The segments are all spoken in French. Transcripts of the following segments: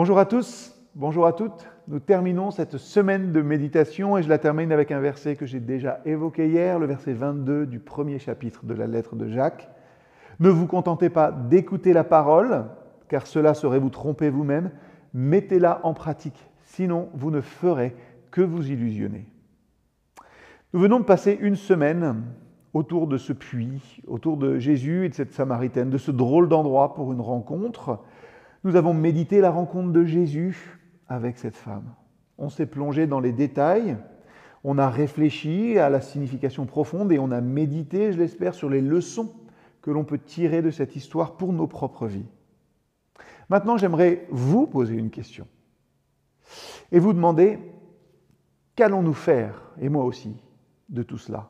Bonjour à tous, bonjour à toutes. Nous terminons cette semaine de méditation et je la termine avec un verset que j'ai déjà évoqué hier, le verset 22 du premier chapitre de la lettre de Jacques. Ne vous contentez pas d'écouter la parole, car cela serait vous tromper vous-même, mettez-la en pratique, sinon vous ne ferez que vous illusionner. Nous venons de passer une semaine autour de ce puits, autour de Jésus et de cette Samaritaine, de ce drôle d'endroit pour une rencontre. Nous avons médité la rencontre de Jésus avec cette femme. On s'est plongé dans les détails, on a réfléchi à la signification profonde et on a médité, je l'espère, sur les leçons que l'on peut tirer de cette histoire pour nos propres vies. Maintenant, j'aimerais vous poser une question et vous demander, qu'allons-nous faire, et moi aussi, de tout cela?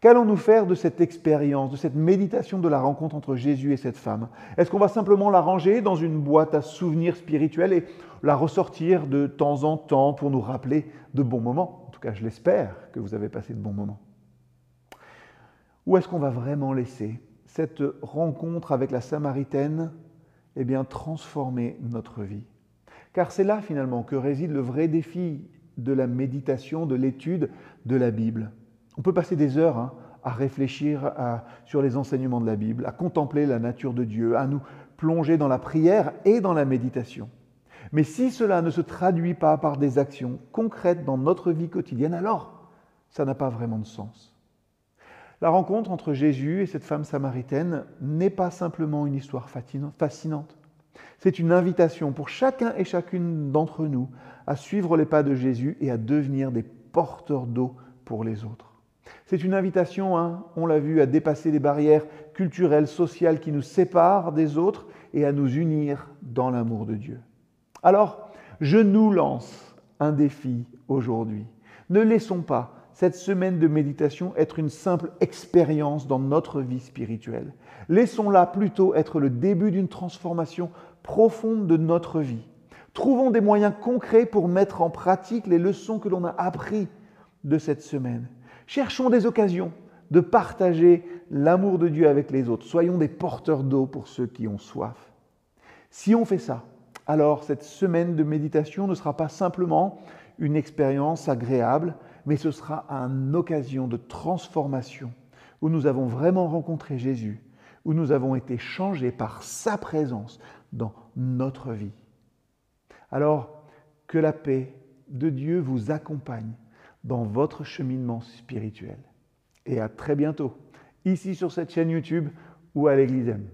Qu'allons-nous faire de cette expérience, de cette méditation de la rencontre entre Jésus et cette femme? Est-ce qu'on va simplement la ranger dans une boîte à souvenirs spirituels et la ressortir de temps en temps pour nous rappeler de bons moments? En tout cas, je l'espère que vous avez passé de bons moments. Ou est-ce qu'on va vraiment laisser cette rencontre avec la Samaritaine eh bien, transformer notre vie? Car c'est là finalement que réside le vrai défi de la méditation, de l'étude de la Bible. On peut passer des heures hein, à réfléchir sur les enseignements de la Bible, à contempler la nature de Dieu, à nous plonger dans la prière et dans la méditation. Mais si cela ne se traduit pas par des actions concrètes dans notre vie quotidienne, alors ça n'a pas vraiment de sens. La rencontre entre Jésus et cette femme samaritaine n'est pas simplement une histoire fascinante. C'est une invitation pour chacun et chacune d'entre nous à suivre les pas de Jésus et à devenir des porteurs d'eau pour les autres. C'est une invitation, hein, on l'a vu, à dépasser les barrières culturelles, sociales qui nous séparent des autres et à nous unir dans l'amour de Dieu. Alors, je nous lance un défi aujourd'hui. Ne laissons pas cette semaine de méditation être une simple expérience dans notre vie spirituelle. Laissons-la plutôt être le début d'une transformation profonde de notre vie. Trouvons des moyens concrets pour mettre en pratique les leçons que l'on a apprises de cette semaine. Cherchons des occasions de partager l'amour de Dieu avec les autres. Soyons des porteurs d'eau pour ceux qui ont soif. Si on fait ça, alors cette semaine de méditation ne sera pas simplement une expérience agréable, mais ce sera une occasion de transformation où nous avons vraiment rencontré Jésus, où nous avons été changés par sa présence dans notre vie. Alors, que la paix de Dieu vous accompagne dans votre cheminement spirituel. Et à très bientôt, ici sur cette chaîne YouTube ou à l'Église M.